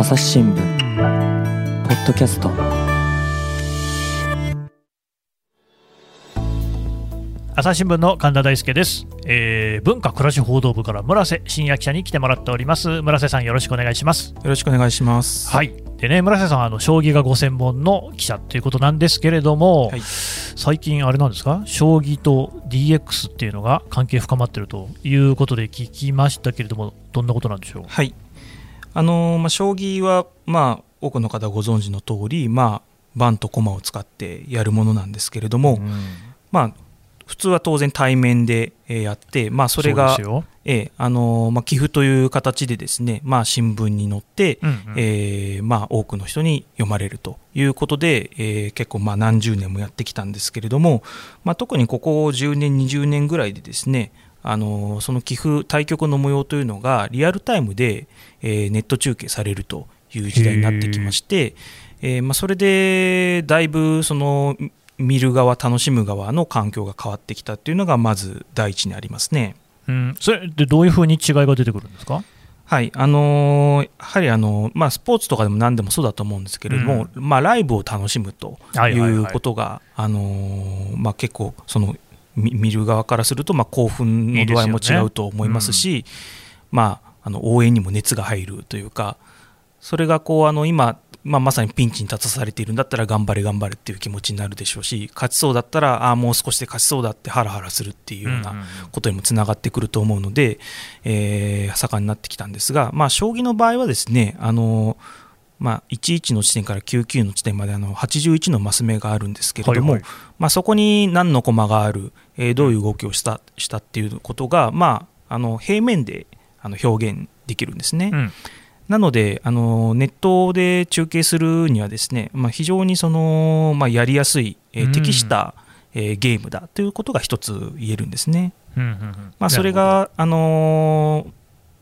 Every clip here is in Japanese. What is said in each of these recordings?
朝日新聞ポッドキャスト。朝日新聞の神田大輔です、えー文化暮らし報道部から村瀬真也記者に来てもらっております。村瀬さんよろしくお願いします。よろしくお願いします。はい。でね村瀬さんはあの将棋がご専門の記者ということなんですけれども、はい。最近あれなんですか？将棋と DX っていうのが関係深まってるということで聞きましたけれどもどんなことなんでしょう？はい。あのーまあ将棋はまあ多くの方ご存知の通り、まあ盤と駒を使ってやるものなんですけれども、うんまあ普通は当然対面でえーやって、まあそれがうですよええあのーまあ寄付という形でですね、まあ新聞に載って。うんうんえーまあ、多くの人に読まれるということで、えー結構まあ何十年もやってきたんですけれども、まあ、特にここ10年20年ぐらいでですねあのーその寄付対局の模様というのがリアルタイムで、えーネット中継されるという時代になってきまして、えーまあ、それでだいぶその見る側楽しむ側の環境が変わってきたっていうのがまず第一にありますね。うん、それでどういうふうに違いが出てくるんですか？はいあのーやはりあの、まあ、スポーツとかでも何でもそうだと思うんですけれども、まあ、ライブを楽しむとはいうことが、あのーまあ、結構その見見る側からすると、まあ、興奮の度合いも違うと思いますしまあ、あの応援にも熱が入るというかそれがこうあの今、まあ、まさにピンチに立たされているんだったら頑張れ頑張れっていう気持ちになるでしょうし勝ちそうだったらああもう少しで勝ちそうだってハラハラするっていうような、ことにもつながってくると思うので、えー盛んになってきたんですが、まあ、将棋の場合はですねあの、まあ、11の地点から99の地点まであの81のマス目があるんですけれども、はいはい。まあ、そこに何の駒がある、えーどういう動きをしたしたっていうことが、まあ、あの平面であの表現できるんですね。うんなのであのネットで中継するにはですね、まあ、非常にその、まあ、やりやすい、えーうん適した、えーゲームだということが一つ言えるんですね。うんうんうんまあ、それが、あのー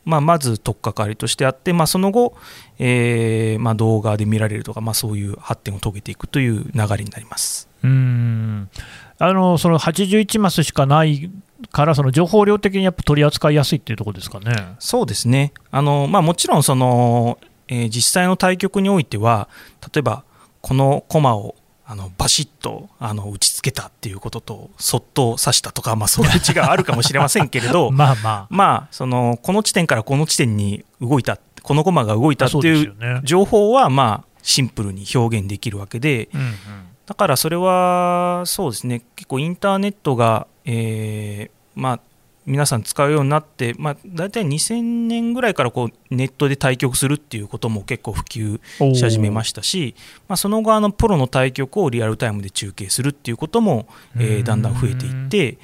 まあ、まず取っかかりとしてあって、まあ、その後、えーまあ、動画で見られるとか、まあ、そういう発展を遂げていくという流れになります。うーんあのその81マスしかないから、その情報量的にやっぱ取り扱いやすいっていうところですかね。そうですね、あのまあ、もちろんその、えー実際の対局においては、例えばこの駒をあのバシッとあの打ちつけたっていうことと、そっと指したとか、まあ、そういう違いがあるかもしれませんけれど、まあままあ、そのこの地点からこの地点に動いた、この駒が動いたあ、っていう。情報はまあシンプルに表現できるわけでうんうんだからそれはそうですね結構インターネットが、えーまあ、皆さん使うようになって、まあ、大体2000年ぐらいからこうネットで対局するっていうことも結構普及し始めましたし、まあ、その後あのプロの対局をリアルタイムで中継するっていうことも、えーだんだん増えていって、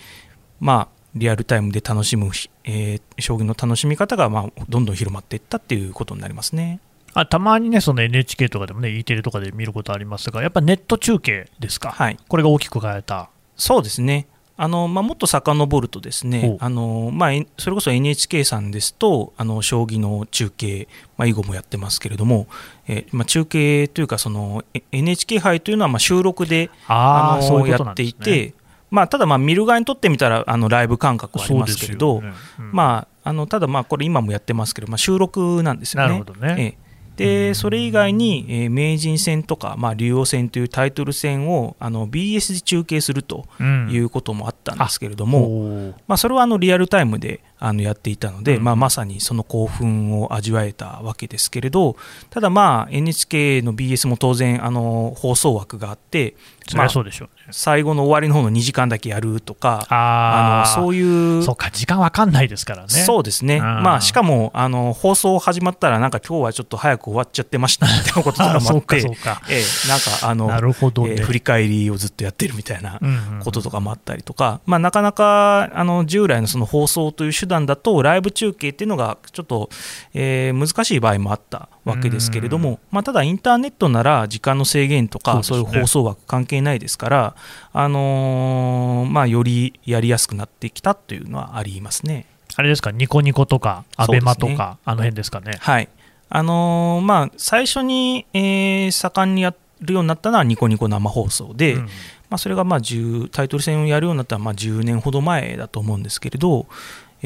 まあ、リアルタイムで楽しむ、えー将棋の楽しみ方がまあどんどん広まっていったっていうことになりますね。あたまにね、その NHK とかでもね、E テレとかで見ることありますが、やっぱネット中継ですか、はいこれが大きく変えた。そうですね。あのまあ、もっと遡るとですねあの、まあ、えそれこそ NHK さんですとあの将棋の中継、まあ、囲碁もやってますけれども、えまあ、中継というかそのえ NHK 杯というのはまあ収録であのそういうことやってい。て、まあ、ただまあ見る側にとってみたらあのライブ感覚はありますけれど、ねうんまあ、あのただまあこれ今もやってますけど、まあ、収録なんですよね。なるほどね。ええでそれ以外に、えー名人戦とか、まあ、竜王戦というタイトル戦をあの BS で中継するとうんいうこともあったんですけれども、おー。まあ、それはあのリアルタイムであのやっていたので、うんまあ、まさにその興奮を味わえたわけですけれどただまあ NHK の BS も当然あの放送枠があって、そりゃそうでしょうね。最後の終わりの方の2時間だけやるとかああ、あのそういうそうか、時間わかんないですからね。そうですね、うんまあ、しかもあの放送始まったらなんか今日はちょっと早く終わっちゃってました みたいなこととかあそうか、もあってそうか。ええなんかあのなるほどね。えー振り返りをずっとやってるみたいなうんうんこととかもあったりとか、まあ、なかなかあの従来のその放送という手段だとライブ中継っていうのがちょっと、えー難しい場合もあったわけですけれども、まあ、ただインターネットなら時間の制限とかそうういう放送枠関係ないですから、あのーまあ、よりやりやすくなってきたというのはありますね。あれですか、ニコニコとか、アベマとか、あの辺ですかね。はい。あのーまあ、最初に、えー盛んにやるようになったのはニコニコ生放送で、うん。まあ、それがまあ10タイトル戦をやるようになったのはまあ10年ほど前だと思うんですけれど、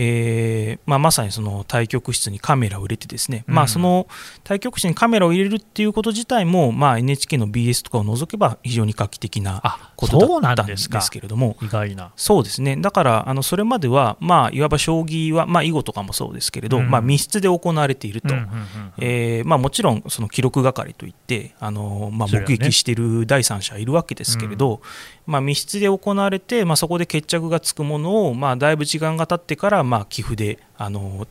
えーまあ、まさにその対局室にカメラを入れてですね、うん、まあ、その対局室にカメラを入れるっていうこと自体も、まあ、NHK の BS とかを除けば非常に画期的なことだったんですけれども。意外な。そうですね。だからあのそれまでは、まあ、いわば将棋は、まあ、囲碁とかもそうですけれど、うん、まあ、密室で行われていると、えまあ、もちろんその記録係といってあの、まあ、目撃している第三者いるわけですけれど、まあ、密室で行われて、まあ、そこで決着がつくものを、まあ、だいぶ時間が経ってから、まあ、寄付であの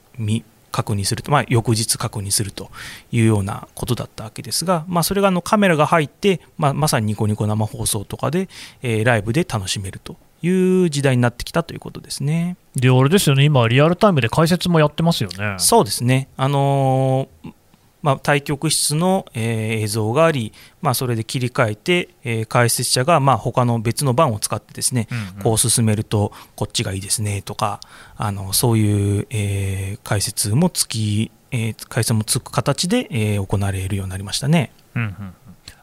確認すると、まあ、翌日確認するというようなことだったわけですが、まあ、それがあのカメラが入って、まあ、まさにニコニコ生放送とかで、えー、ライブで楽しめるという時代になってきたということですね。で、あれですよね、今、リアルタイムで解説もやってますよね。そうですね。あのーまあ、対局室の、えー、映像があり、まあ、それで切り替えて、えー、解説者が、まあ、他の別の番を使ってですね、うんうん、こう進めるとこっちがいいですねとかあのそういう、えー、解説もつき、えー、解説もつく形で、えー、行われるようになりましたね。うんうん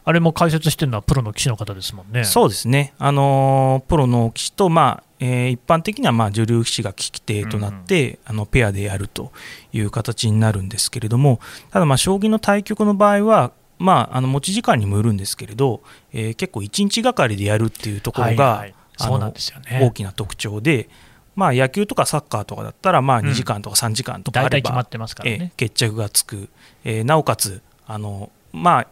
あれも解説してるのはプロの棋士の方ですもんね。そうですね。あのプロの棋士と、まあ、えー、一般的にはまあ女流棋士が聞き手となって、うんうん、あのペアでやるという形になるんですけれども、ただ、将棋の対局の場合は、まあ、あの持ち時間にもよるんですけれど、えー、結構1日がかりでやるっていうところが、大きな特徴で、まあ、野球とかサッカーとかだったら、まあ、2時間とか3時間とかあれば、うんね、決着がつく、えー、なおかつあの、まあ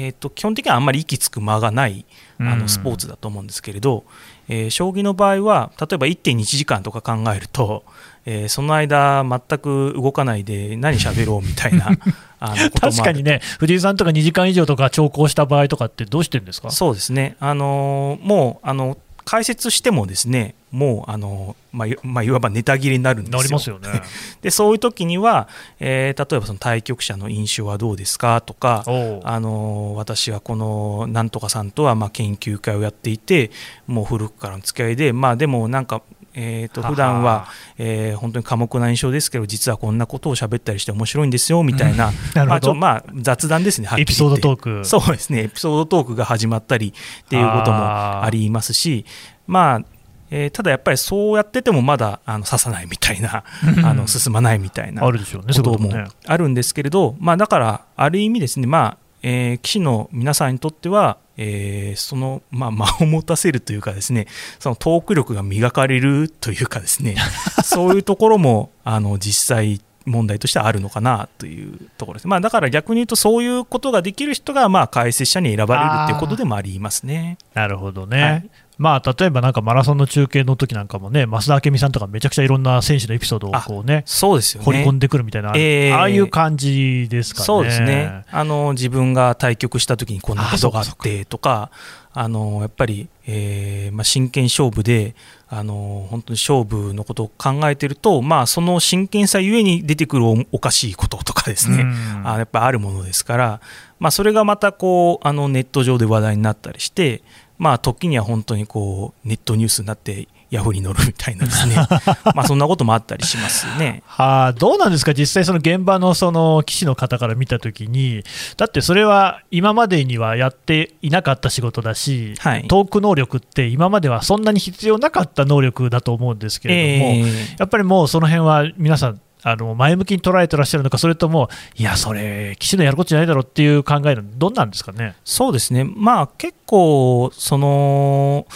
えーと、基本的にはあんまり息つく間がないあのスポーツだと思うんですけれど、うん、えー、将棋の場合は例えば1.1時間とか考えると、えー、その間全く動かないで何喋ろうみたいな あの確かにね藤井さんとか2時間以上とか長考した場合とかってどうしてるんですか？そうですね、あのー、もうあの解説してもですねもうあの、まあまあ、いわばネタ切れになるんですよ。なりますよね。でそういう時には、えー、例えばその対局者の印象はどうですかとかあの私はこのなんとかさんとはまあ研究会をやっていてもう古くからの付き合いで、まあ、でもなんかえーと、普段は、えー、本当に寡黙な印象ですけど実はこんなことを喋ったりして面白いんですよみたいな。うん、まあ、ちょまあ、雑談ですねエピソードトーク。そうですねエピソードトークが始まったりっていうこともありますしまあえー、ただやっぱりそうやっててもまだあの刺さないみたいなあの進まないみたいなこともあるんですけれど、まあ、だからある意味ですね、まあえー、棋士の皆さんにとっては、えー、その、まあ、間を持たせるというかですねそのトーク力が磨かれるというかですね そういうところもあの実際問題としてはあるのかなというところです、まあ、だから逆に言うとそういうことができる人がまあ解説者に選ばれるということでもありますね。なるほどね、はいまあ、例えばなんかマラソンの中継の時なんかもね、増田明美さんとかめちゃくちゃいろんな選手のエピソードをこうね、そうですよね。掘り込んでくるみたいな、えー、ああいう感じですかね。そうですね。あの自分が対局した時にこんなことがあってとか、あのやっぱり、えーまあ、真剣勝負であの本当に勝負のことを考えてると、まあ、その真剣さゆえに出てくるおかしいこととかですね、あやっぱあるものですから、まあ、それがまたこうあのネット上で話題になったりして、まあ、時には本当にこうネットニュースになってヤフーに乗るみたいなですね。まあそんなこともあったりしますね。はあ、どうなんですか、実際、その現場のその棋士の方から見たときに、だってそれは今までにはやっていなかった仕事だし、はい、トーク能力って今まではそんなに必要なかった能力だと思うんですけれども、えー、やっぱりもうその辺は皆さん、あの前向きに捉えてらっしゃるのか、それとも、いや、それ、棋士のやることじゃないだろうっていう考えの、どんなんですかね？そうですね、まあ、結構、その、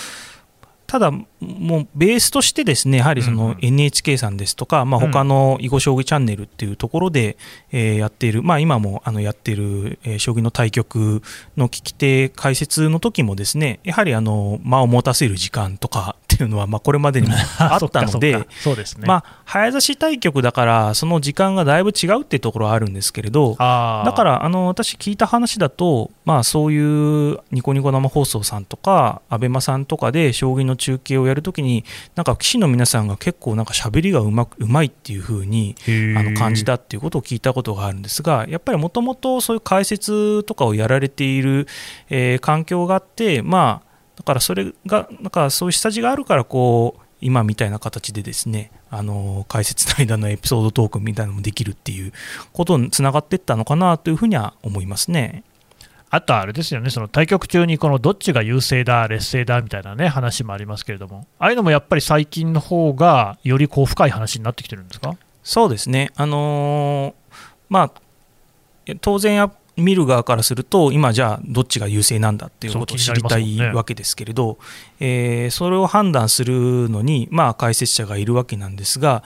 ただ、もうベースとしてですねやはりその NHK さんですとか、まあ他の囲碁将棋チャンネルっていうところで、えやっている、まあ、今もあのやっている、え将棋の対局の聞き手解説の時もですねやはりあの間を持たせる時間とかっていうのは、まあ、これまでにもあったので そうですね、まあ、早指し対局だからその時間がだいぶ違うっていうところはあるんですけれどだからあの私聞いた話だと、まあ、そういうニコニコ生放送さんとか ABEMA さんとかで将棋の中継をやるときになんか棋士の皆さんが結構なんか喋りがうまうまいっていう風にあの感じたっていうことを聞いたことがあるんですがやっぱりもともとそういう解説とかをやられている、えー、環境があってまあだからそれがなんかそういう下地があるからこう今みたいな形でですねあの解説の間のエピソードトークみたいなのもできるっていうことにつながっていったのかなというふうには思いますね。あとはあれですよね、その対局中にこのどっちが優勢だ、劣勢だみたいなね話もありますけれども、ああいうのもやっぱり最近の方がよりこう深い話になってきてるんですか？そうですね、あのー、まあ、当然、見る側からすると、今、じゃあ、どっちが優勢なんだっていうことを知りたいわけですけれど、えー、それを判断するのに、まあ、解説者がいるわけなんですが、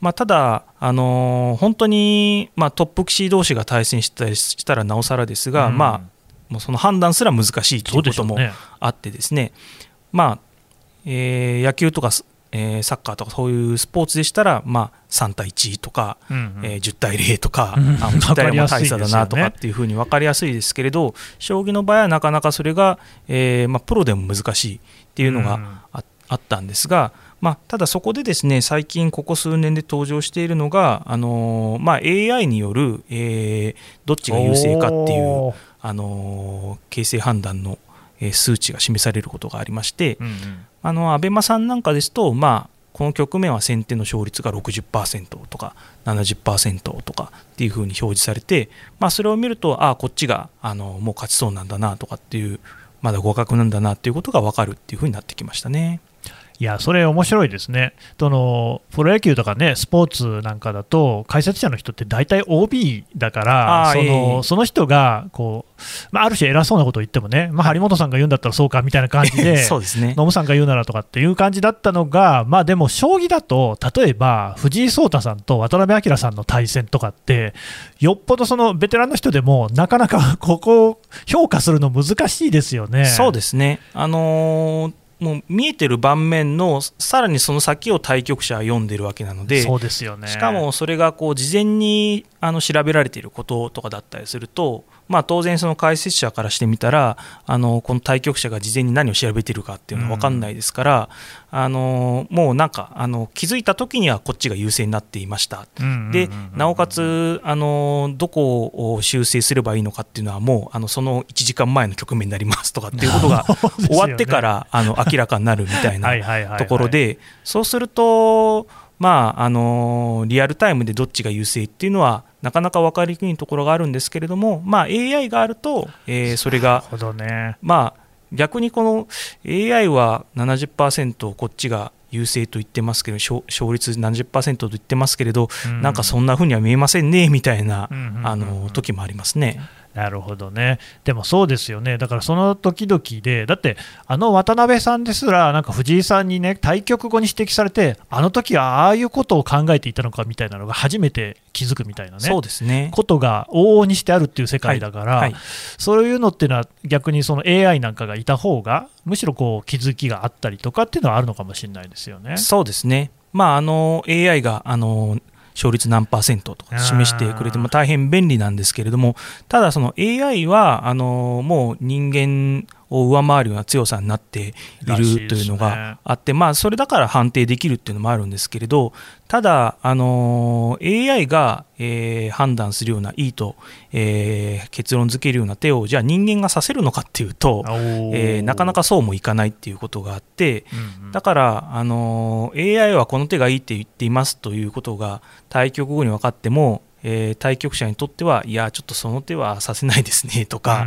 まあ、ただ、あのー、本当に、まあ、トップ棋士同士が対戦したりしたらなおさらですが、うん、まあ、もうその判断すら難しいということもあってですね、まあえー、野球とか、えー、サッカーとかそういうスポーツでしたら、まあ、3対1とか、うんうん、えー、10対0とか、うん、10対0も大差だなとかっていうふうに分かりやすいですけれど、将棋の場合はなかなかそれが、えーまあ、プロでも難しいっていうのがあ,、あったんですが、まあ、ただそこでですね最近ここ数年で登場しているのが、あのーまあ、AI による、えー、どっちが優勢かっていうあの形勢判断の数値が示されることがありまして、うんうん、あの安倍間さんなんかですと、まあ、この局面は先手の勝率が60%とか70%とかっていうふうに表示されて、まあ、それを見るとああこっちがあのもう勝ちそうなんだなとかっていうまだ互角なんだなっていうことが分かるっていうふうになってきましたね。いや、それ面白いですね。そのプロ野球とかね、スポーツなんかだと、解説者の人って大体 OB だから、その、えー、その人がこう、まあ、ある種偉そうなことを言ってもね、まあ、張本さんが言うんだったらそうかみたいな感じで、そうですね、ノムさんが言うならとかっていう感じだったのが、まあ、でも将棋だと、例えば藤井聡太さんと渡辺明さんの対戦とかって、よっぽどそのベテランの人でも、なかなかここを評価するの難しいですよね。そうですねあのーもう見えてる盤面のさらにその先を対局者は読んでるわけなのでそうですよ、ね、しかもそれがこう事前にあの調べられていることとかだったりするとまあ、当然、その解説者からしてみたらあのこの対局者が事前に何を調べているかっていうのは分かんないですから、うん、あのもうなんかあの気づいた時にはこっちが優勢になっていました、でなおかつあのどこを修正すればいいのかっていうのはもうあのその1時間前の局面になりますとかっていうことが 終わってから、あの明らかになるみたいなところでそうするとまああのリアルタイムでどっちが優勢っていうのはなかなか分かりにくいところがあるんですけれども、まあ、AI があると、えー、それが、ね、まあ、逆にこの AI は70%こっちが優勢と言ってますけど勝率70%と言ってますけれど、うん、なんかそんなふうには見えませんねみたいな、あの時もありますね。なるほどね、でもそうですよね、だからその時々で、だって、あの渡辺さんですら、なんか藤井さんにね、対局後に指摘されて、あの時はああいうことを考えていたのかみたいなのが初めて気づくみたいなね、そうですね。ことが往々にしてあるっていう世界だから、はいはい、そういうのっていうのは、逆にその AI なんかがいた方が、むしろこう気づきがあったりとかっていうのはあるのかもしれないですよね。そうですね。まあ、あの AI があの勝率何パーセントとか示してくれても大変便利なんですけれどもただその AI はあのもう人間を上回るような強さになっているというのがあって、まあ、それだから判定できるっていうのもあるんですけれどただ、あの AI が、えー、判断するようないいと、えー、結論付けるような手をじゃあ人間がさせるのかっていうと、えー、なかなかそうもいかないっていうことがあって、うんうん、だから、あの AI はこの手がいいって言っていますということが対局後に分かってもえー、対局者にとってはいやちょっとその手はさせないですねとか、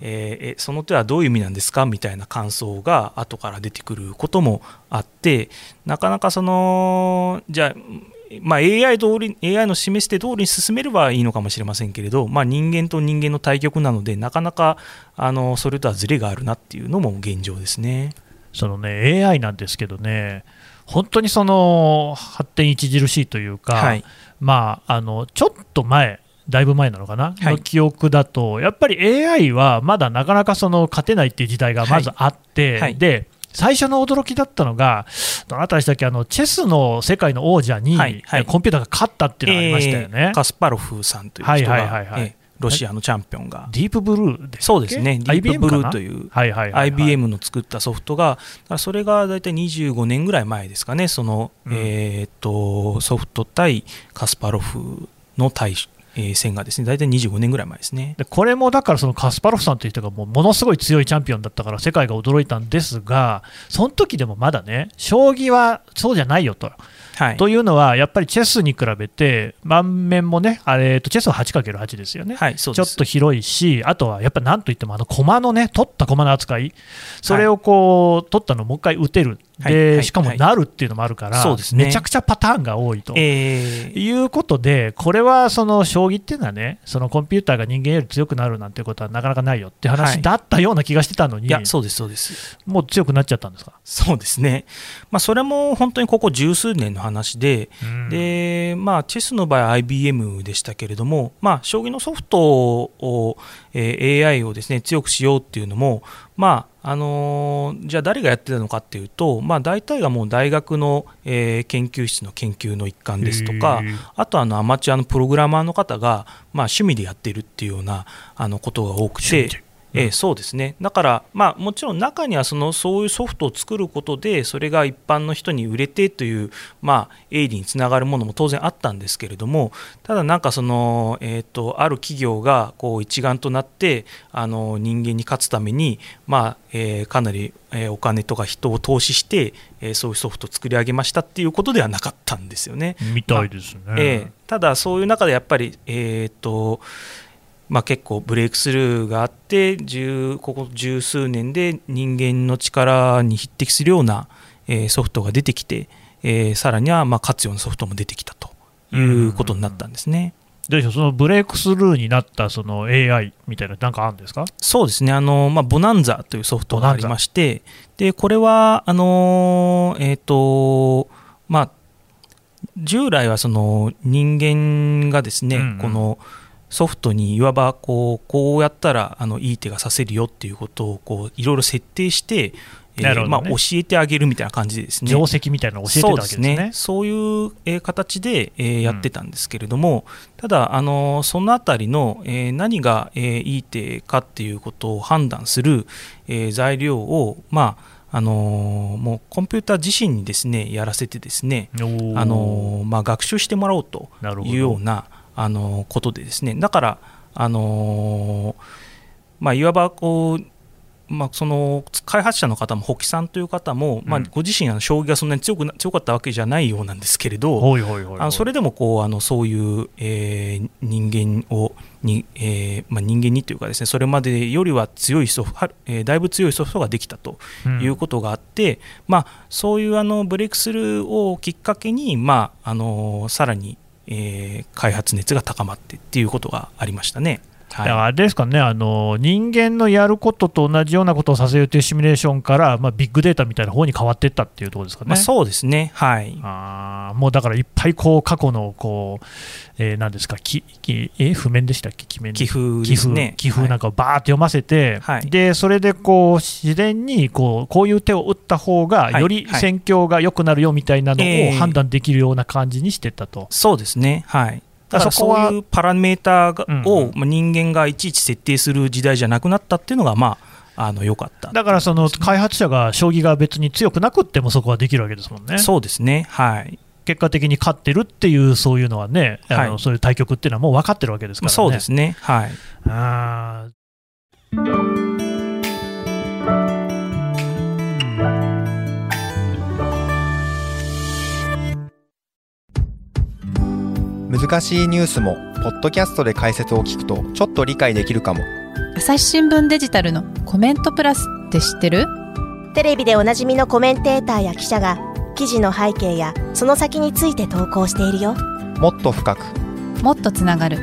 えー、その手はどういう意味なんですかみたいな感想が後から出てくることもあってなかなかそのじゃあまあ、AI, 通り AI の示して通りに進めればいいのかもしれませんけれど、まあ、人間と人間の対局なのでなかなかあのそれとはずれがあるなっていうのも現状ですね。そのね AI なんですけどね本当にその発展著しいというか、はいまあ、あのちょっと前、だいぶ前なのかな、はい、の記憶だと、やっぱり AI はまだなかなかその勝てないっていう時代がまずあって、はい。はい、で最初の驚きだったのが、どなたでしたっけ、あのチェスの世界の王者に、コンピューターが勝ったっていうのがありましたよね、えー、カスパロフさんという人が、はいはいはいはい。えーロシアのチャンピオンが。ディープブルーでそうですね、ディープブルーという、IBM の作ったソフトが、それが大体25年ぐらい前ですかね、その、うん、えー、とソフト対カスパロフの対線がですね。大体25年ぐらい前ですね。でこれもだからそのカスパロフさんという人がもうものすごい強いチャンピオンだったから世界が驚いたんですがその時でもまだね将棋はそうじゃないよと。はい、というのは、やっぱりチェスに比べて、盤面もね、あれとチェスは 8×8 ですよね、はい、ちょっと広いし、あとはやっぱなんといっても、あの駒のね、取った駒の扱い、それをこう、取ったのをもう一回打てるで、しかもなるっていうのもあるから、ね、めちゃくちゃパターンが多いと、えー、いうことで、これはその将棋っていうのはね、そのコンピューターが人間より強くなるなんてことはなかなかないよって話だったような気がしてたのに、はい、そうです、そうです。もう強くなっちゃったんですか？そうですね、まあ、それも本当にここ十数年の話で、でまあ、チェスの場合は IBM でしたけれども、まあ、将棋のソフトを、えー、AI をですね強くしようっていうのも、まああのー、じゃあ誰がやってたのかっていうと、まあ、大体がもう大学の、えー、研究室の研究の一環ですとかあとあのアマチュアのプログラマーの方が、まあ、趣味でやっているっていうようなあのことが多くて。えー、そうですね。だから、まあ、もちろん中にはそのそういうソフトを作ることでそれが一般の人に売れてという、まあ、営利につながるものも当然あったんですけれどもただ、なんかその、えーと、ある企業がこう一丸となってあの人間に勝つために、まあえー、かなり、えー、お金とか人を投資して、えー、そういうソフトを作り上げましたっていうことではなかったんですよね。みたいですね、まあ、えー、ただ、そういう中でやっぱり、えーとまあ、結構ブレイクスルーがあってここ十数年で人間の力に匹敵するような、えー、ソフトが出てきて、えー、さらにはまあ勝つようなソフトも出てきたということになったんですね。でそのブレイクスルーになったその AI みたいな、なんかあるんですか？そうですね、あのまあ、ボナンザというソフトがありまして、でこれはあの、えーとまあ、従来はその人間がですね、うんうん、このソフトにいわばこうこうやったらあのいい手が指せるよっていうことをこういろいろ設定して、えーね、まあ、教えてあげるみたいな感じでですね。定石みたいなのを教えてたわけですね。そういう、えー、形で、えー、やってたんですけれども、うん、ただあのそのあたりの、えー、何が、えー、いい手かっていうことを判断する、えー、材料をまああのもうコンピューター自身にですねやらせてですね、あのまあ、学習してもらおうというようなあのことでですね。だからあのまあ、いわばこうまあ、その開発者の方も、保木さんという方も、まあ、ご自身、将棋がそんなに強く強かったわけじゃないようなんですけれど、あのそれでもこうあのそういう、えー、人間をに、えーまあ、人間にというかですねそれまでよりは強いソフト、えー、だいぶ強いソフトができたということがあって、うん、まあ、そういうあのブレイクスルーをきっかけに、まあ、あのさらにえー、開発熱が高まってっていうことがありましたね。はい、あれですかねあの、人間のやることと同じようなことをさせようというシミュレーションから、まあ、ビッグデータみたいな方に変わっていったっていうところですかね。まあ、そうですね、はい、あもうだからいっぱいこう過去のこう、えー、なんですか、ききえ譜面でしたっけ、記面寄付ですね。寄付なんかをバーって読ませて、はい、でそれでこう自然にこうこういう手を打った方が、より戦況が良くなるよみたいなのを判断できるような感じにしてたと。えー、そうですね、はいだからそういうパラメーターを人間がいちいち設定する時代じゃなくなったっていうのが、まあ、あの良かった。だからその開発者が将棋が別に強くなくってもそこはできるわけですもんね。そうですね。はい。結果的に勝ってるっていうそういうのはね、あのそういう対局っていうのはもう分かってるわけですからね。そうですね。はい。あ難しいニュースもポッドキャストで解説を聞くとちょっと理解できるかも。朝日新聞デジタルのコメントプラスって知ってる？テレビでおなじみのコメンテーターや記者が記事の背景やその先について投稿しているよ。もっと深く。もっとつながる。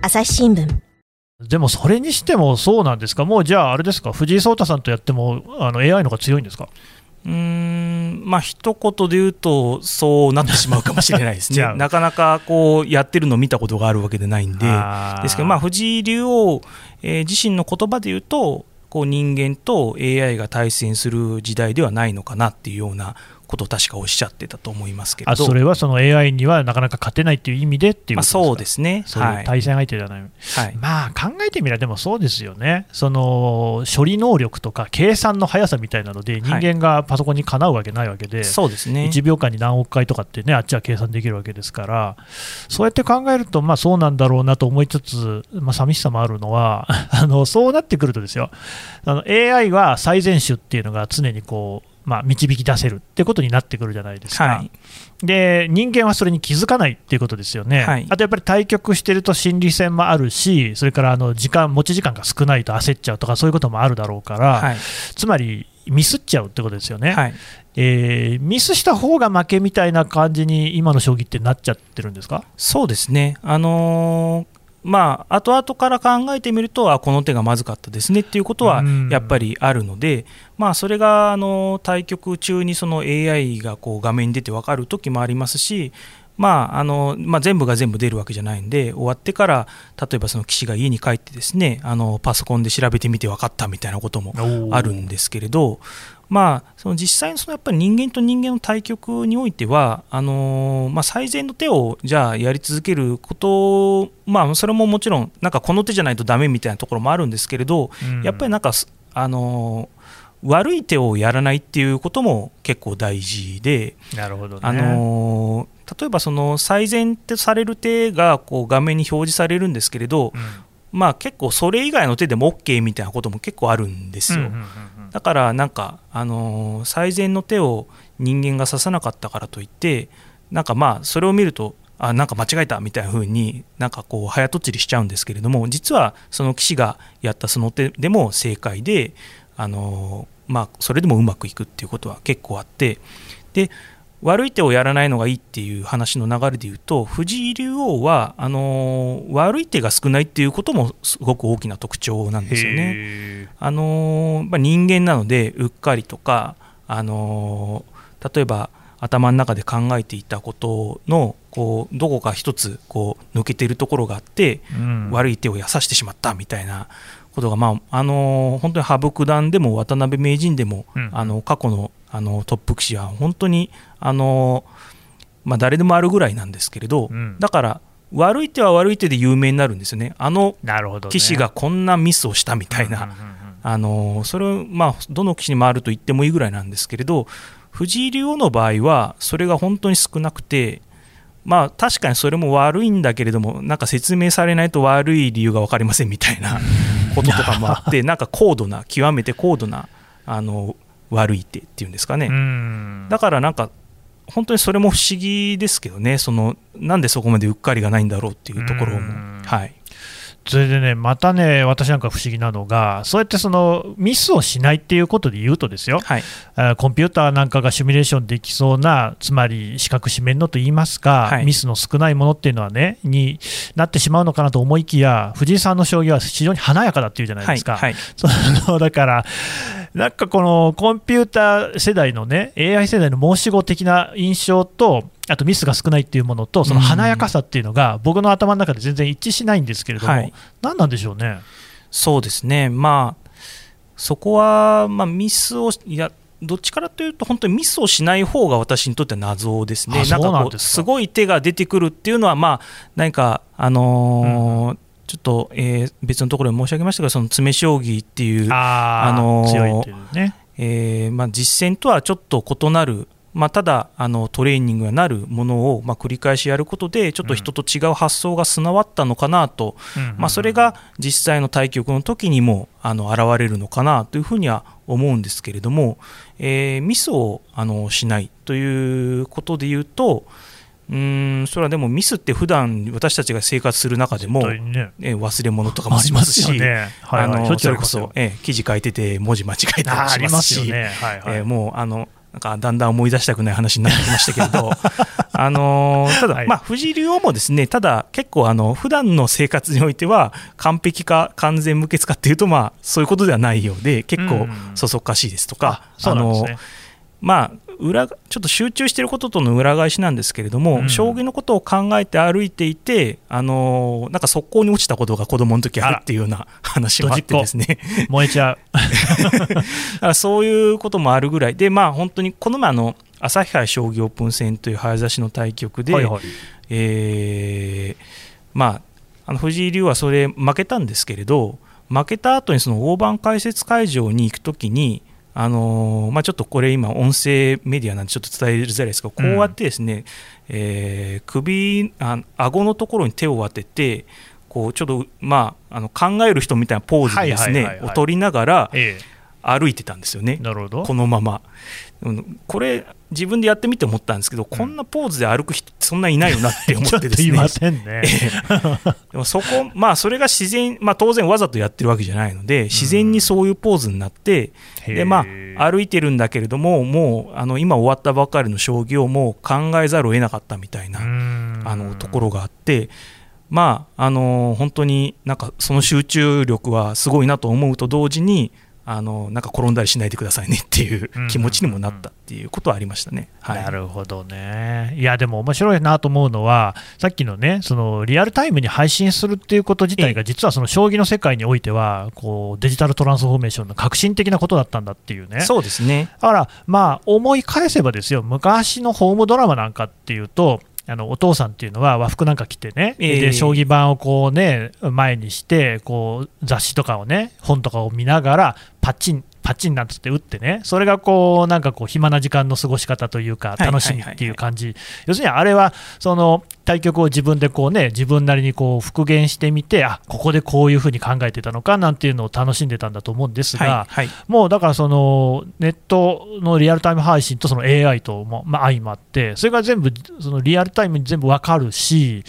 朝日新聞。でもそれにしてもそうなんですか、もうじゃあ、あれですか、藤井聡太さんとやってもあの AI の方が強いんですか？うんまあ一言で言うとそうなってしまうかもしれないですね。なかなかこうやってるのを見たことがあるわけでないんで。ですけどまあ藤井竜王、えー、自身の言葉で言うとこう人間と AI が対戦する時代ではないのかなっていうようなことを確かおっしゃってたと思いますけど。それはその AI にはなかなか勝てないっていう意味でっていうことですか、まあ、そうですね、そういう対戦相手じゃない、はい、まあ考えてみれば、でもそうですよね、その処理能力とか計算の速さみたいなので、人間がパソコンにかなうわけないわけで、はい、そうですね。1秒間に何億回とかってね、あっちは計算できるわけですから、そうやって考えると、まあ、そうなんだろうなと思いつつ、まあ寂しさもあるのは、あのそうなってくるとですよ、あの AI は最善手っていうのが常にこう、まあ、導き出せるってことになってくるじゃないですか、はい、で人間はそれに気づかないっていうことですよね、はい、あとやっぱり対局してると心理戦もあるし、それからあの時間持ち時間が少ないと焦っちゃうとか、そういうこともあるだろうから、はい、つまりミスっちゃうってことですよね、はい、えー、ミスした方が負けみたいな感じに、今の将棋ってなっちゃってるんですか？そうですね、あのーまあ後々から考えてみるとあこの手がまずかったですねっていうことはやっぱりあるので、まあ、それがあの対局中にその AI がこう画面に出て分かる時もありますしまああのまあ、全部が全部出るわけじゃないんで終わってから例えばその棋士が家に帰ってですねあのパソコンで調べてみて分かったみたいなこともあるんですけれどまあ、その実際のそのやっぱり人間と人間の対局においてはあのー、まあ、最善の手をじゃあやり続けること、まあ、それももちろんなんかこの手じゃないとダメみたいなところもあるんですけれど、うん、やっぱりなんか、あのー、悪い手をやらないっていうことも結構大事で、なるほど、ね、あのー、例えばその最善ってされる手がこう画面に表示されるんですけれど、うん、まあ、結構それ以外の手でも OK みたいなことも結構あるんですよ。うんうんうんだからなんか、あのー、最善の手を人間が指さなかったからといってなんかまあそれを見るとあなんか間違えたみたいな風になんかこう早とちりしちゃうんですけれども実はその棋士がやったその手でも正解で、あのー、まあ、それでもうまくいくっていうことは結構あってで悪い手をやらないのがいいっていう話の流れでいうと藤井竜王はあのー、悪い手が少ないっていうこともすごく大きな特徴なんですよね。あのー、まあ、人間なのでうっかりとか、あのー、例えば頭の中で考えていたことのこうどこか一つこう抜けてるところがあって、うん、悪い手をやさしてしまったみたいなことが、まああの本当に羽生九段でも渡辺名人でも、うん、あの過去のあのトップ棋士は本当にあの、まあ、誰でもあるぐらいなんですけれど、うん、だから悪い手は悪い手で有名になるんですよね、あの棋士がこんなミスをしたみたいな、あのそれを、まあ、どの棋士にもあると言ってもいいぐらいなんですけれど、藤井竜王の場合は、それが本当に少なくて、まあ、確かにそれも悪いんだけれども、なんか説明されないと悪い理由が分かりませんみたいなこととかもあって、なんか高度な、極めて高度なあの悪い手っていうんですかね、だからなんか本当にそれも不思議ですけどね。そのなんでそこまでうっかりがないんだろうっていうところも、はい、それでね、またね、私なんか不思議なのが、そうやってそのミスをしないっていうことで言うとですよ、はい、コンピューターなんかがシミュレーションできそうな、つまり四角四面のといいますか、はい、ミスの少ないものっていうのはね、になってしまうのかなと思いきや、藤井さんの将棋は非常に華やかだっていうじゃないですか。はい、そのだからなんかこのコンピューター世代のね、AI 世代の申し子的な印象と、あとミスが少ないっていうものと、その華やかさっていうのが、僕の頭の中で全然一致しないんですけれども、はい、何なんでしょうね？そうですね、まあ、そこは、まあ、ミスをいやどっちからというと、本当にミスをしない方が私にとっては謎ですね、なんか。こうすごい手が出てくるっていうのは、まあ、何か、あのーうんちょっと、えー、別のところで申し上げましたが、その詰将棋っていう、あ、のーね。えーまあ、実戦とはちょっと異なるまあ、ただあのトレーニングになるものを、まあ、繰り返しやることでちょっと人と違う発想が備わったのかなと、まあ、それが実際の対局の時にもあの現れるのかなというふうには思うんですけれども、えー、ミスをあのしないということでいうとうんそれはでもミスって普段私たちが生活する中でも、ね。え忘れ物とかもありますし、ね。はいはい、あのそ。れこそ、え記事書いてて文字間違えたりしますし、ね。はいはい、えもうあのなんかだんだん思い出したくない話になってきましたけれど、あのただ、まあ、藤井竜王もですねただ、結構あの普段の生活においては完璧か完全無欠かっていうと、まあ、そういうことではないようで結構そそっかしいですとか。あのまあ、裏ちょっと集中していることとの裏返しなんですけれども、うん、将棋のことを考えて歩いていて、あのなんか速攻に落ちたことが子供の時あるっていうような話もあってですね。燃えちゃう。そういうこともあるぐらい。で、まあ、本当にこの前あの朝日杯将棋オープン戦という早指しの対局で、はいはい、えー、まあ、あの藤井竜はそれ負けたんですけれど負けた後にその大盤解説会場に行くときにあのー、まあ、ちょっとこれ今音声メディアなんでちょっと伝えづらいですがこうやってですね、うん、えー、首あ顎のところに手を当ててこうちょっと、まあ、あの考える人みたいなポーズですね、を取りながら歩いてたんですよね、なるほど。このまま。これ自分でやってみて思ったんですけど、こんなポーズで歩く人ってそんないないよなって思ってですね。いませんね。でもそこ、まあそれが自然、まあ当然わざとやってるわけじゃないので、自然にそういうポーズになって、でまあ歩いてるんだけれども、もうあの今終わったばかりの将棋をもう考えざるを得なかったみたいなあのところがあって、まああの本当になんかその集中力はすごいなと思うと同時にあのなんか転んだりしないでくださいねっていう気持ちにもなったっていうことはありましたね、はい、なるほどね、いや、でも面白いなと思うのは、さっきのね、そのリアルタイムに配信するっていうこと自体が、実はその将棋の世界においては、こうデジタルトランスフォーメーションの革新的なことだったんだっていうね、そうですね。だから、まあ、思い返せばですよ、昔のホームドラマなんかっていうと、あのお父さんっていうのは和服なんか着てね、えー、で将棋盤をこうね前にしてこう雑誌とかをね本とかを見ながらパッチンパチンなんつって打ってね、それがこうなんかこう暇な時間の過ごし方というか、楽しみっていう感じ、要するにあれはその対局を自分でこうね自分なりにこう復元してみて、あここでこういうふうに考えてたのかなんていうのを楽しんでたんだと思うんですが、はいはい、もうだからそのネットのリアルタイム配信とその AI とも、まあ、相まって、それが全部そのリアルタイムに全部わかるし、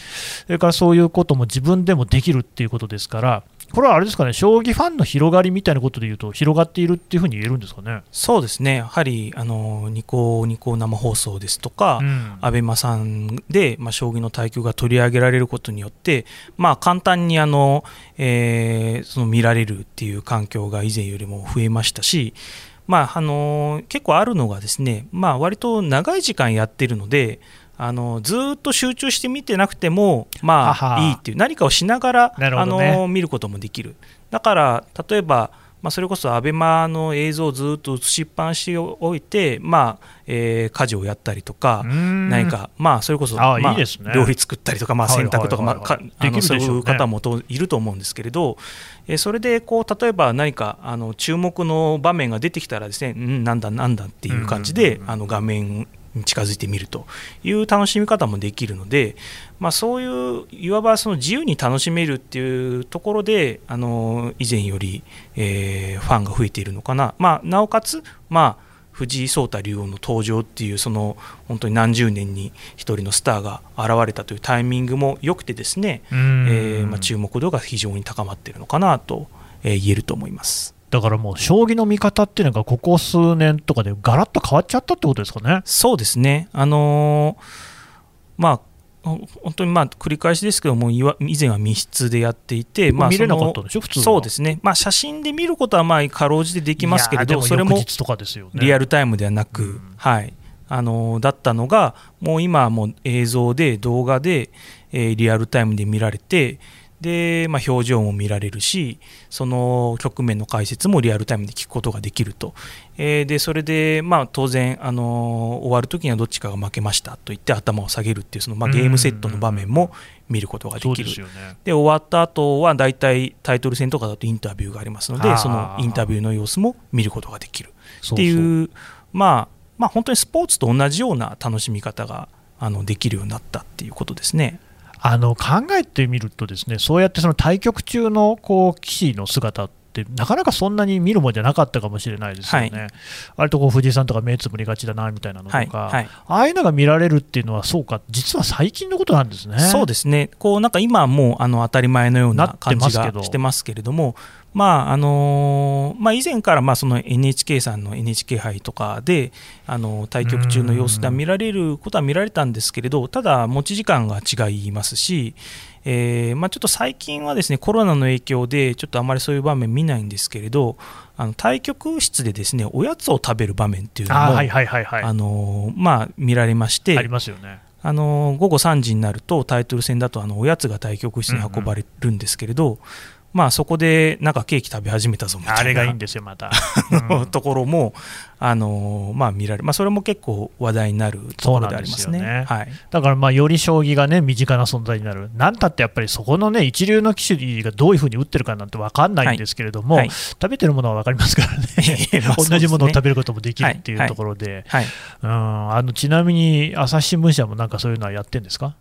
それからそういうことも自分でもできるっていうことですから。これはあれですかね、将棋ファンの広がりみたいなことでいうと、広がっているっていうふうに言えるんですかね。そうですね、やはりあのニコニコ生放送ですとか、うん、アベマさんで、まあ、将棋の対局が取り上げられることによって、まあ、簡単にあの、えー、その見られるっていう環境が以前よりも増えましたし、まああの結構あるのがですね、まあ、割と長い時間やってるので、あのずっと集中して見てなくても、まあ、いいっていう何かをしながら、ね、あの見ることもできる。だから例えば、まあ、それこそ ABEMA の映像をずっと映しっぱなしを置いて、まあえー、家事をやったりとか何か、まあ、それこそまあ、料理作ったりとか、まあ、洗濯とか、まあ、そういう方もといると思うんですけれど、えー、それでこう例えば何かあの注目の場面が出てきたらですね、うん、なんだなんだっていう感じで、あの画面に近づいてみるという楽しみ方もできるので、まあ、そういういわばその自由に楽しめるっていうところであの以前より、えー、ファンが増えているのかな、まあ、なおかつ、まあ、藤井聡太竜王の登場っていうその本当に何十年に1人のスターが現れたというタイミングも良くてですね、えーまあ、注目度が非常に高まっているのかなと、えー、言えると思います。だからもう将棋の見方っていうのがここ数年とかでガラッと変わっちゃったってことですかね。そうですね。あのー、まあ本当にまあ繰り返しですけども、以前は密室でやっていて、まあ、見れなかったでしょ、普通そうですね、まあ、写真で見ることはまあかろうじてできますけれど、それもリアルタイムではなく、はい。あのだったのが、もう今はもう映像で、動画で、えー、リアルタイムで見られて、で、まあ、表情も見られるしその局面の解説もリアルタイムで聞くことができると、えー、でそれで、まあ、当然、あの終わるときにはどっちかが負けましたと言って頭を下げるっていうその、まあ、ゲームセットの場面も見ることができる、で、終わった後は大体タイトル戦とかだとインタビューがありますのでそのインタビューの様子も見ることができる。っていうまあまあ、本当にスポーツと同じような楽しみ方があのできるようになったっていうことですね。あの考えてみると、ですねそうやってその対局中のこう棋士の姿ってなかなかそんなに見るもんじゃなかったかもしれないですよね、はい、割とこう藤井さんとか目つぶりがちだなみたいなのとか、はいはい、ああいうのが見られるっていうのは、そうか、実は最近のことなんですね。そうですね。こうなんか今はもうあの当たり前のような感じがしてますけれども、まああのまあ、以前からまあその NHK さんの NHK 杯とかであの対局中の様子が見られることは見られたんですけれどただ持ち時間が違いますし、えーまあ、ちょっと最近はですねコロナの影響でちょっとあまりそういう場面見ないんですけれどあの対局室でですねおやつを食べる場面っていうのもあのまあ見られましてありますよね。あの午後3時になるとタイトル戦だとあのおやつが対局室に運ばれるんですけれど、まあ、そこでなんかケーキ食べ始めたぞみたいな。あれがいいんですよ、また。うん、ところも、あのまあ、見られまあ、それも結構話題になるところでありますね。ね。はい、だからまあより将棋がね身近な存在になる、なんたってやっぱりそこのね一流の棋士がどういうふうに打ってるかなんて分かんないんですけれども、はい。はい、食べてるものは分かりますから ね、同じものを食べることもできるっていうところで、ちなみに朝日新聞社もなんかそういうのはやってるんですか？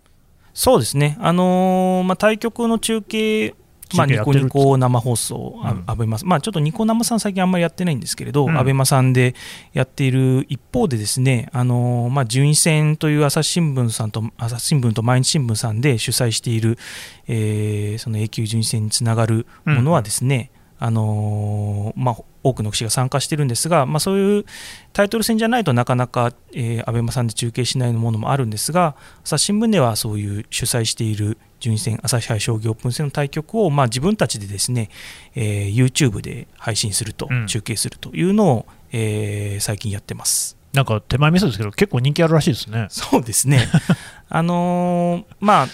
そうですね、あのー、まあ、対局の中継まあ、ニコニコ生放送、アベマまあ、ちょっとニコ生さん、最近あんまりやってないんですけれど、うん、アベマさんでやっている一方で、ですねあの、まあ、順位戦という朝日新聞さんと、朝日新聞と毎日新聞さんで主催している、えー、その A 級順位戦につながるものはですね、うん、あのまあ、多くの棋士が参加してるんですが、まあ、そういうタイトル戦じゃないとなかなか、えー、アベマさんで中継しないものもあるんですが朝日新聞ではそういう主催している順位戦朝日杯将棋オープン戦の対局を、まあ、自分たちでですね、えー、YouTube で配信すると、うん、中継するというのを、えー、最近やってます。なんか手前味噌ですけど結構人気あるらしいですね。そうですね。あのー、まあ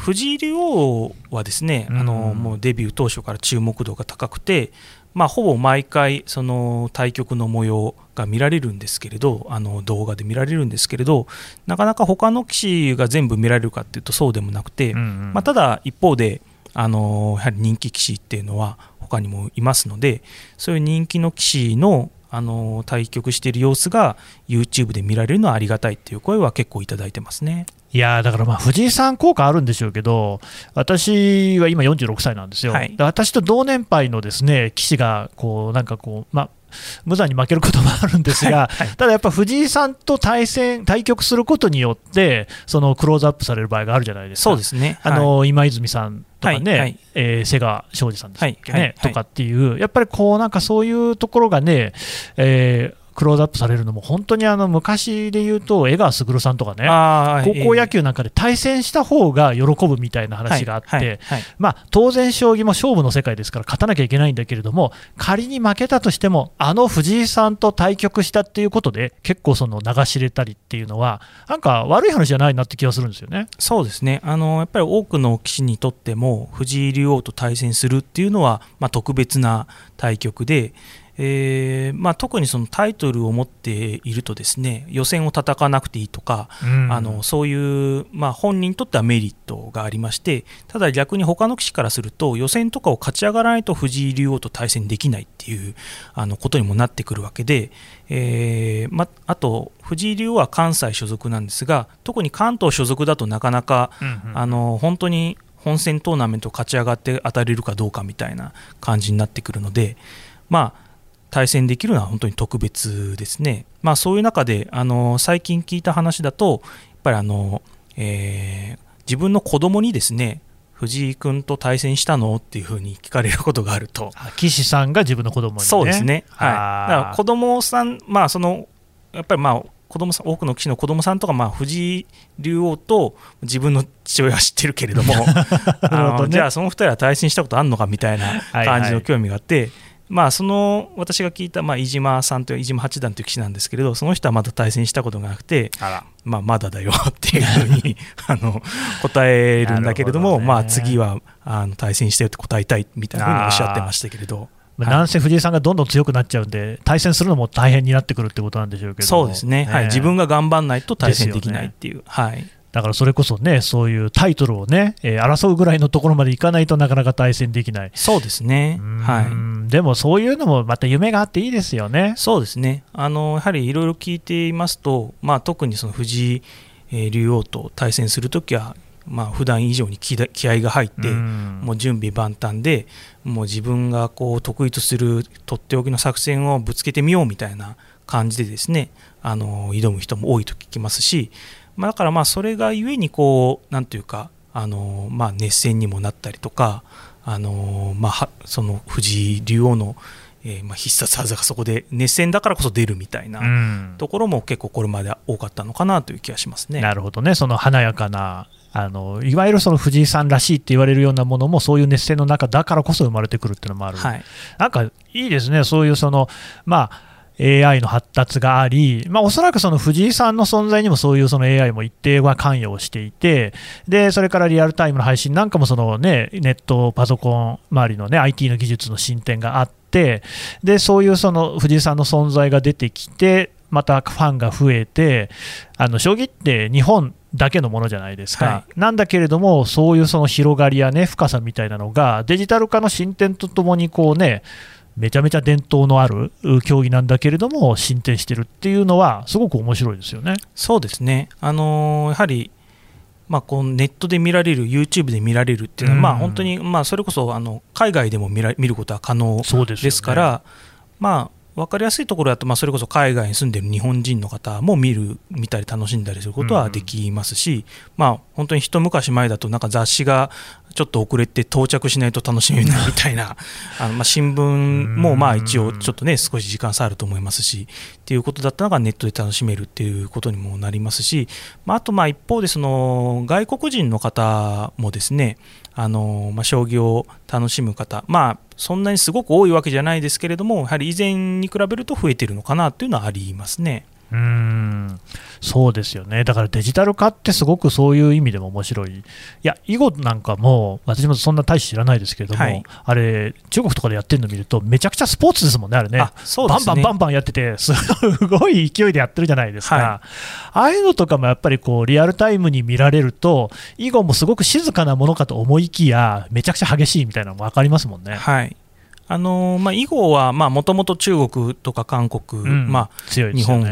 藤井竜王はですね、あのもうデビュー当初から注目度が高くて、まあ、ほぼ毎回その対局の模様が見られるんですけれどあの動画で見られるんですけれどなかなか他の棋士が全部見られるかっていうとそうでもなくて、うんうん、まあ、ただ一方であのやはり人気棋士っていうのは他にもいますのでそういう人気の棋士のあの対局している様子が YouTube で見られるのはありがたいっていう声は結構いただいてますね。いやだからまあ藤井さん効果あるんでしょうけど、私は今46歳なんですよ、はい、私と同年配のですね棋士がこうなんかこう、まあ、無残に負けることもあるんですが、はい。はい、ただやっぱ藤井さんと対戦、対局することによって、そのクローズアップされる場合があるじゃないですか、そうですね、あの、今泉さんとかね、はい、えー、瀬川庄司さんですね、とかっていう、やっぱりこう、なんかそういうところがね、えー、クローズアップされるのも、本当にあの昔で言うと、江川卓さんとかね、高校野球なんかで対戦した方が喜ぶみたいな話があって、まあ、当然、将棋も勝負の世界ですから、勝たなきゃいけないんだけれども、仮に負けたとしても、あの藤井さんと対局したっていうことで、結構その流し入れたりっていうのは、なんか悪い話じゃないなって気がするんですよね。そうですね。あの、やっぱり多くの棋士にとっても、藤井竜王と対戦するっていうのは、まあ、特別な対局で、えーまあ、特にそのタイトルを持っているとですね予選を戦わなくていいとか、うん、あのそういう、まあ、本人にとってはメリットがありましてただ逆に他の棋士からすると予選とかを勝ち上がらないと藤井竜王と対戦できないっていうあのことにもなってくるわけで、えーま、あと藤井竜王は関西所属なんですが特に関東所属だとなかなか、うんうん、あの本当に本戦トーナメント勝ち上がって当たれるかどうかみたいな感じになってくるのでまあ対戦できるのは本当に特別ですね。まあ、そういう中であの最近聞いた話だとやっぱりあの、えー、自分の子供にですね藤井君と対戦したのっていうふうに聞かれることがあると。岸さんが自分の子供に、ね、そうですね、はい、だから子供さんまあそのやっぱりまあ子供さん多くの棋士の子供さんとか、まあ、藤井竜王と自分の父親は知ってるけれども。ね、じゃあその2人は対戦したことあるのかみたいな感じの興味があって、はいはいまあ、その私が聞いた、まあ、飯島さんという飯島八段という棋士なんですけれどその人はまだ対戦したことがなくてまあ、まだだよ っていうふうに あの答えるんだけれども、ね、まあ、次はあの対戦してよって答えたいみたいなふうにおっしゃってましたけれど。なんせ藤井さんがどんどん強くなっちゃうんで、対戦するのも大変になってくるってことなんでしょうけど。そうですね、はい、自分が頑張らないと対戦できないっていう。ね、はいだからそれこそね、そういうタイトルをね、えー、争うぐらいのところまでいかないとなかなか対戦できない。そうですね。はい。でもそういうのもまた夢があっていいですよね。そうですね。あの、やはりいろいろ聞いていますと、まあ特にその藤井、えー、竜王と対戦するときは、まあ普段以上に気合が入って、もう準備万端で、もう自分がこう得意とするとっておきの作戦をぶつけてみようみたいな感じでですね、あの挑む人も多いと聞きますし、まあ、だからまあそれがゆえにこうなんというかあの、まあ、熱戦にもなったりとかあの、まあ、その藤井竜王の、えー、まあ必殺技がそこで熱戦だからこそ出るみたいなところも結構これまで多かったのかなという気がしますね。なるほどね。その華やかなあのいわゆるその藤井さんらしいって言われるようなものもそういう熱戦の中だからこそ生まれてくるっていうのもある、はい、なんかいいですね、そういうその、まあ AI の発達があり、まあ、おそらくその藤井さんの存在にもそういうその AI も一定は関与をしていて、でそれからリアルタイムの配信なんかもその、ね、ネット、パソコン周りの、ね、IT の技術の進展があって、でそういうその藤井さんの存在が出てきて、またファンが増えて、あの将棋って日本だけのものじゃないですか、はい、なんだけれども、そういうその広がりや、ね、深さみたいなのが、デジタル化の進展とともにこう、ね、めちゃめちゃ伝統のある競技なんだけれども、進展してるっていうのは、すごく面白いですよね。そうですね、あのー、やはり、まあ、こうネットで見られる、YouTube で見られるっていうのは、まあ、本当に、まあ、それこそあの海外でも見ら見ることは可能ですから、ね、まあ、分かりやすいところだと、まあ、それこそ海外に住んでる日本人の方も見る見たり楽しんだりすることはできますし、うん、まあ、本当に一昔前だとなんか雑誌がちょっと遅れて到着しないと楽しめないみたいな あの、まあ、新聞もまあ一応ちょっとね少し時間差あると思いますしっていうことだったのがネットで楽しめるっていうことにもなりますし、まあ、あとまあ一方でその外国人の方もですねあの、まあ、将棋を楽しむ方、まあ、そんなにすごく多いわけじゃないですけれども、やはり以前に比べると増えているのかなというのはありますね。うん。そうですよね、だからデジタル化ってすごくそういう意味でも面白い、いや、囲碁なんかも、私もそんな大して知らないですけれども、はい、あれ、中国とかでやってるの見ると、めちゃくちゃスポーツですもんね、あれね、ね。バンバンバンバンやってて、すごい勢いでやってるじゃないですか、はい、ああいうのとかもやっぱりこうリアルタイムに見られると、囲碁もすごく静かなものかと思いきや、めちゃくちゃ激しいみたいなのも分かりますもんね。はいあのまあ、囲碁はもともと中国とか韓国、うん、まあ、強い、ね、日本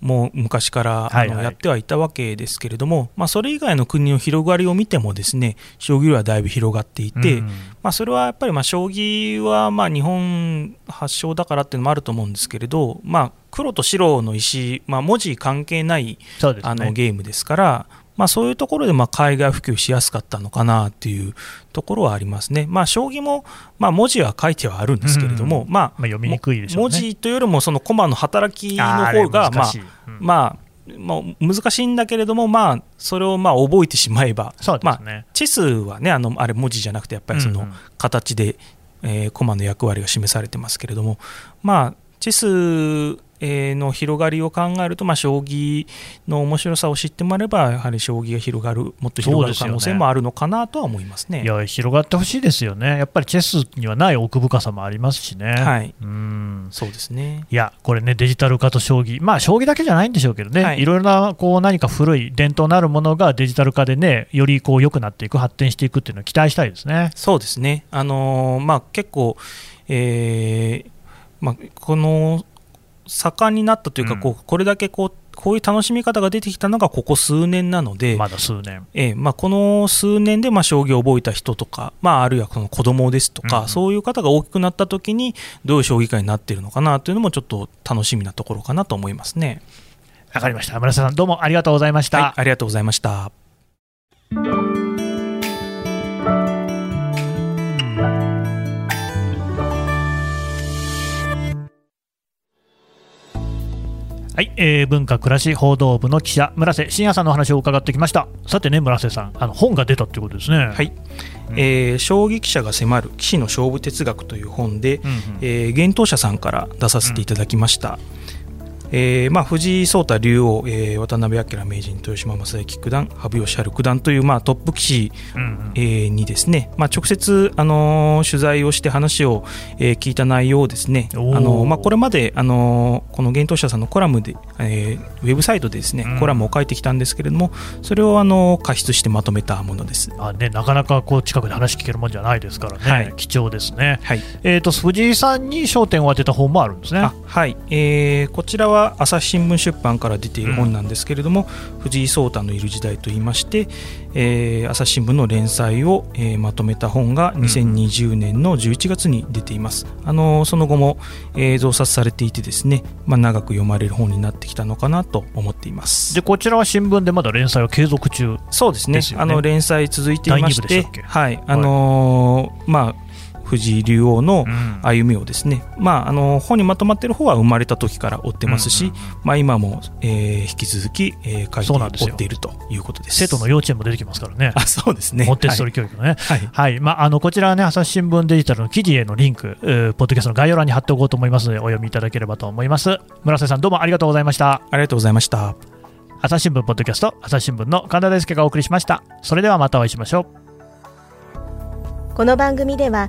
も昔からあのやってはいたわけですけれども、まあ、それ以外の国の広がりを見てもですね将棋はだいぶ広がっていて、うん、まあ、それはやっぱりまあ将棋はまあ日本発祥だからっていうのもあると思うんですけれど、まあ、黒と白の石、まあ、文字関係ない、ね、あのゲームですから。まあ、そういうところでまあ海外普及しやすかったのかなっていうところはありますね。まあ、将棋もまあ文字は書いてはあるんですけれども、うん、まあ、まあ、読みにくいでしょう、ね、文字というよりもその駒の働きの方がまあ、うん、まあまあ、難しいんだけれども、まあ、それをまあ覚えてしまえば、ね、まあ、チェスはねあのあれ文字じゃなくてやっぱりその形で、うんうん、えー、駒の役割が示されてますけれども、まあ、チェスの広がりを考えると、まあ、将棋の面白さを知ってもらえば、やはり将棋が広がる、もっと広がる可能性もあるのかなとは思いますね、ね、いや広がってほしいですよね、やっぱりチェスにはない奥深さもありますしね。はい、うん。そうですね。いや、これね、デジタル化と将棋、まあ、将棋だけじゃないんでしょうけどね、はい、いろいろなこう何か古い伝統のあるものがデジタル化でね、よりこう良くなっていく、発展していくっていうのを期待したいですね。そうですね。あのー、まあ、結構、えーまあ、この盛んになったというか、こうこれだけこうこういう楽しみ方が出てきたのがここ数年なので、まだ数年、ええまあ、この数年でまあ将棋を覚えた人とか、まあ、あるいはこの子供ですとか、うん、そういう方が大きくなった時に、どういう将棋界になっているのかなというのも、ちょっと楽しみなところかなと思いますね。わかりました。村瀬さんどうもありがとうございました、はい、ありがとうございました。はい、えー、文化暮らし報道部の記者村瀬信也さんの話を伺ってきました。さてね村瀬さんあの本が出たということですね。はい、うん、えー、将棋記者が迫る棋士の勝負哲学という本で、うんうん、えー、幻冬者さんから出させていただきました、うんえーまあ、藤井聡太竜王、えー、渡辺明名人豊島将之九段羽生善治九段という、まあ、トップ棋士、うんうん、えー、にですね、まあ、直接、あのー、取材をして話を、えー、聞いた内容をですね、あのー、まあ、これまで、あのー、この幻冬者さんのコラムで、えー、ウェブサイトでですね、うん、コラムを書いてきたんですけれどもそれを、あのー、加筆してまとめたものです。あ、ね、なかなかこう近くで話聞けるもんじゃないですからね、はい、貴重ですね、はい。えーと、藤井さんに焦点を当てた本もあるんですね。はい、えー、こちらは朝日新聞出版から出ている本なんですけれども、うん、藤井聡太のいる時代といいまして、えー、朝日新聞の連載を、えー、まとめた本が2020年の11月に出ています、うん、あのその後も、えー、増刷されていてですね、まあ、長く読まれる本になってきたのかなと思っています。でこちらは新聞でまだ連載は継続中、そうですね。あの連載続いていましてはい。あのー、まあ藤井竜王の歩みをですね、うん、まあ、あの本にまとまっている方は生まれた時から追ってますし、うんうんうん、まあ、今も、えー、引き続き、えー、書いて追っているということです生徒の幼稚園も出てきますからね、あそうですねモンテッソリ教育のね、はい、はい、まあ、あのこちらはね、朝日新聞デジタルの記事へのリンク、ポッドキャストの概要欄に貼っておこうと思いますので、お読みいただければと思います。村瀬さん、どうもありがとうございました。ありがとうございました。朝日新聞ポッドキャスト、朝日新聞の神田大輔がお送りしました。それではまたお会いしましょう。この番組では、